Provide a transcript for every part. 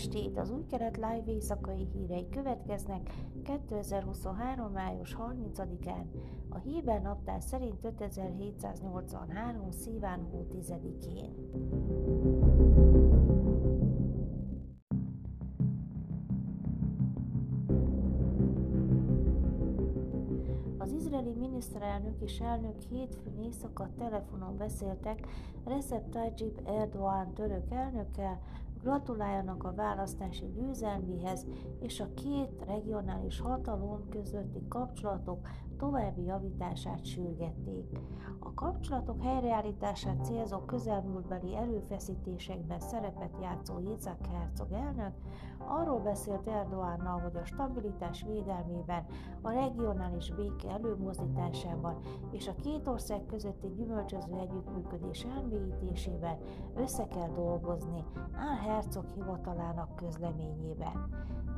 estét! Az új keret live éjszakai hírei következnek 2023. május 30-án, a Héber naptár szerint 5783. szíván hó 10-én. Az izraeli miniszterelnök és elnök hétfőn éjszaka telefonon beszéltek Recep Tayyip Erdoğan török elnökkel, gratuláljanak a választási győzelméhez, és a két regionális hatalom közötti kapcsolatok további javítását sürgették. A kapcsolatok helyreállítását célzó közelmúltbeli erőfeszítésekben szerepet játszó Yitzhak Herzog elnök arról beszélt Erdoánnal, hogy a stabilitás védelmében, a regionális béke előmozdításában és a két ország közötti gyümölcsöző együttműködés elmélyítésében össze kell dolgozni, áll Herzog hivatalának közleményében.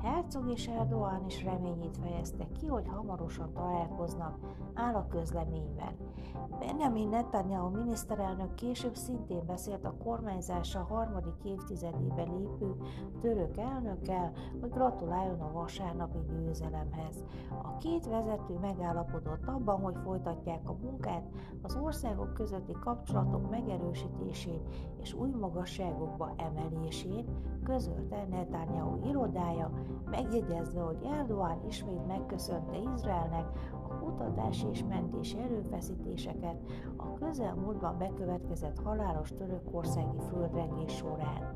Herzog és Erdoğan is reményét fejezte ki, hogy hamarosan találkoznak, áll a közleményben. Benjamin Netanyahu miniszterelnök később szintén beszélt a kormányzása harmadik évtizedébe lépő török elnökkel, hogy gratuláljon a vasárnapi győzelemhez. A két vezető megállapodott abban, hogy folytatják a munkát az országok közötti kapcsolatok megerősítésén és új magasságokba emelésén, közölte Netanyahu irodája, megjegyezve, hogy Erdoğan ismét megköszönte Izraelnek a kutatási és mentési erőfeszítéseket a közelmúltban bekövetkezett halálos törökországi földrengés során.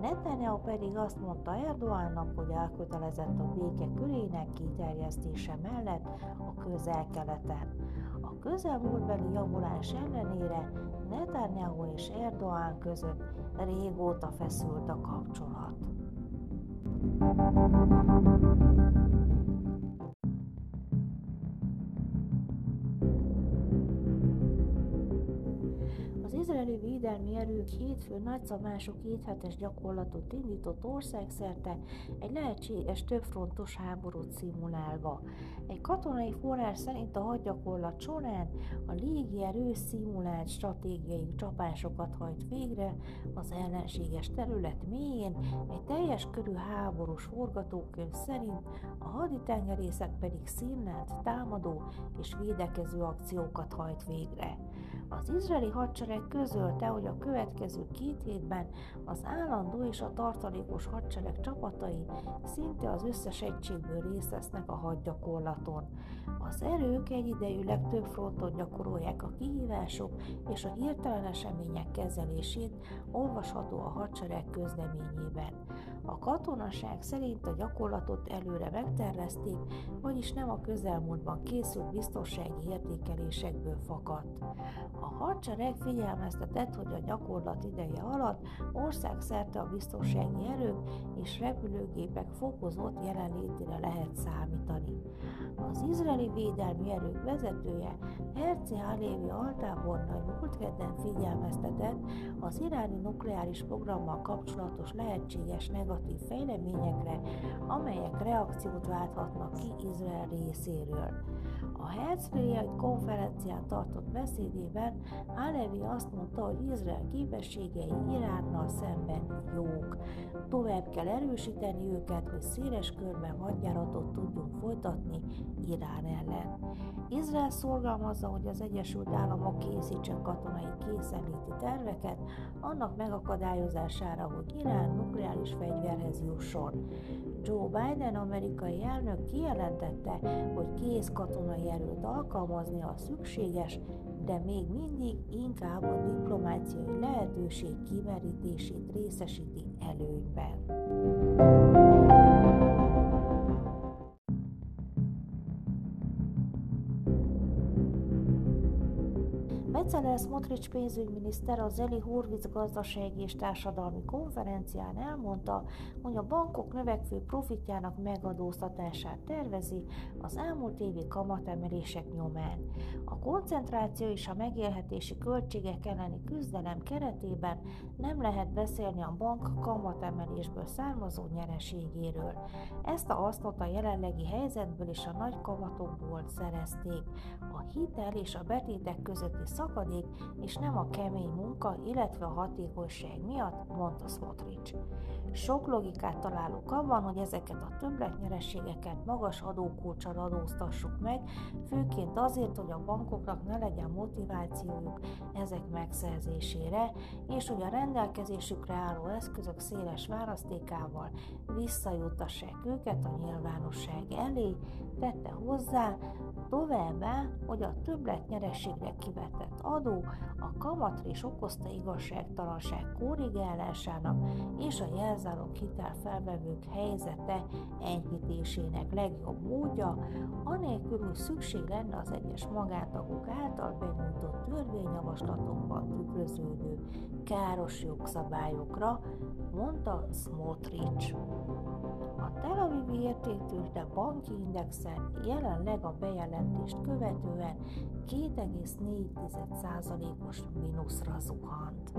Netanyahu pedig azt mondta Erdoğannak, hogy elkötelezett a béke körének kiterjesztése mellett a közel-keleten. A közelmúltbeli javulás ellenére Netanyahu és Erdoğan között régóta feszült a kapcsolat. Thank you. Izraeli védelmi erők hétfő nagyszabású kéthetes gyakorlatot indított országszerte egy lehetséges többfrontos háborút szimulálva. Egy katonai forrás szerint a hadgyakorlat során a légierő szimulált stratégiai csapásokat hajt végre az ellenséges terület mélyén, egy teljes körű háborús forgatókönyv szerint a haditengerészet pedig színlelt, támadó és védekező akciókat hajt végre. Az izraeli hadsereg közölte, hogy a következő két hétben az állandó és a tartalékos hadsereg csapatai szinte az összes egységből részt vesznek a hadgyakorlaton. Az erők egyidejűleg több fronton gyakorolják a kihívások és a hirtelen események kezelését, olvasható a hadsereg közleményében. A katonaság szerint a gyakorlatot előre megtervezték, vagyis nem a közelmúltban készült biztonsági értékelésekből fakadt. A hadsereg figyelmeztetett, hogy a gyakorlat ideje alatt országszerte a biztonsági erők és repülőgépek fokozott jelenlétére lehet számítani. Az izraeli védelmi erők vezetője Herzi Halévi altábornagy múlt kedden figyelmeztetett az iráni nukleáris programmal kapcsolatos lehetséges negatív fejleményekre, amelyek reakciót válthatnak ki Izrael részéről. A egy konferencián tartott beszédében Alevi azt mondta, hogy Izrael képességei Iránnal szemben jók. Tovább kell erősíteni őket, hogy széles körben hadjáratot tudjunk folytatni Irán ellen. Izrael szorgalmazza, hogy az Egyesült Államok készítsen katonai készenléti terveket annak megakadályozására, hogy Irán nukleáris fegyverhez jusson. Joe Biden amerikai elnök kijelentette, hogy kész katonai erőt alkalmazni, a szükséges, de még mindig inkább a diplomáciai lehetőség kimerítését részesíti előnyben. Becalel Smotrich pénzügyminiszter az Eli Horvitz gazdasági és társadalmi konferencián elmondta, hogy a bankok növekvő profitjának megadóztatását tervezi az elmúlt évi kamatemelések nyomán. A koncentráció és a megélhetési költségek elleni küzdelem keretében nem lehet beszélni a bank kamatemelésből származó nyereségéről. Ezt a hasznot a jelenlegi helyzetből és a nagy kamatokból szerezték. A hitel és a betétek közötti szak szakadék, és nem a kemény munka, illetve a hatékonyság miatt, mondta Smotrich. Sok logikát találunk abban, hogy ezeket a többletnyerességeket magas adókulcsal adóztassuk meg, főként azért, hogy a bankoknak ne legyen motivációjuk ezek megszerzésére, és hogy a rendelkezésükre álló eszközök széles választékával visszajuttassák őket a nyilvánosság elé, tette hozzá, továbbá, hogy a többlet nyerességre kivetett adó a kamatrés okozta igazságtalanság korrigálásának és a jelzálog hitelfelvevők helyzete enyhítésének legjobb módja, anélkül, hogy szükség lenne az egyes magántagok által benyújtott törvényjavaslatokban tükröződő káros jogszabályokra, mondta Smotrich. A Tel Avivi értéktősde banki indexen jelenleg a bejelentést követően 2,4%-os mínuszra zuhant.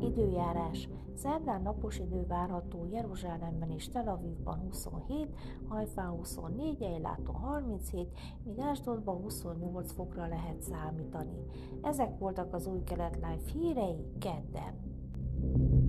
Időjárás. Szerdán napos idő várható Jeruzsálemben és Tel Avivban 27, Hajfán 24, Ejláton 37, míg Ásdodban 28 fokra lehet számítani. Ezek voltak az új kelet live hírei kedden. Thank you.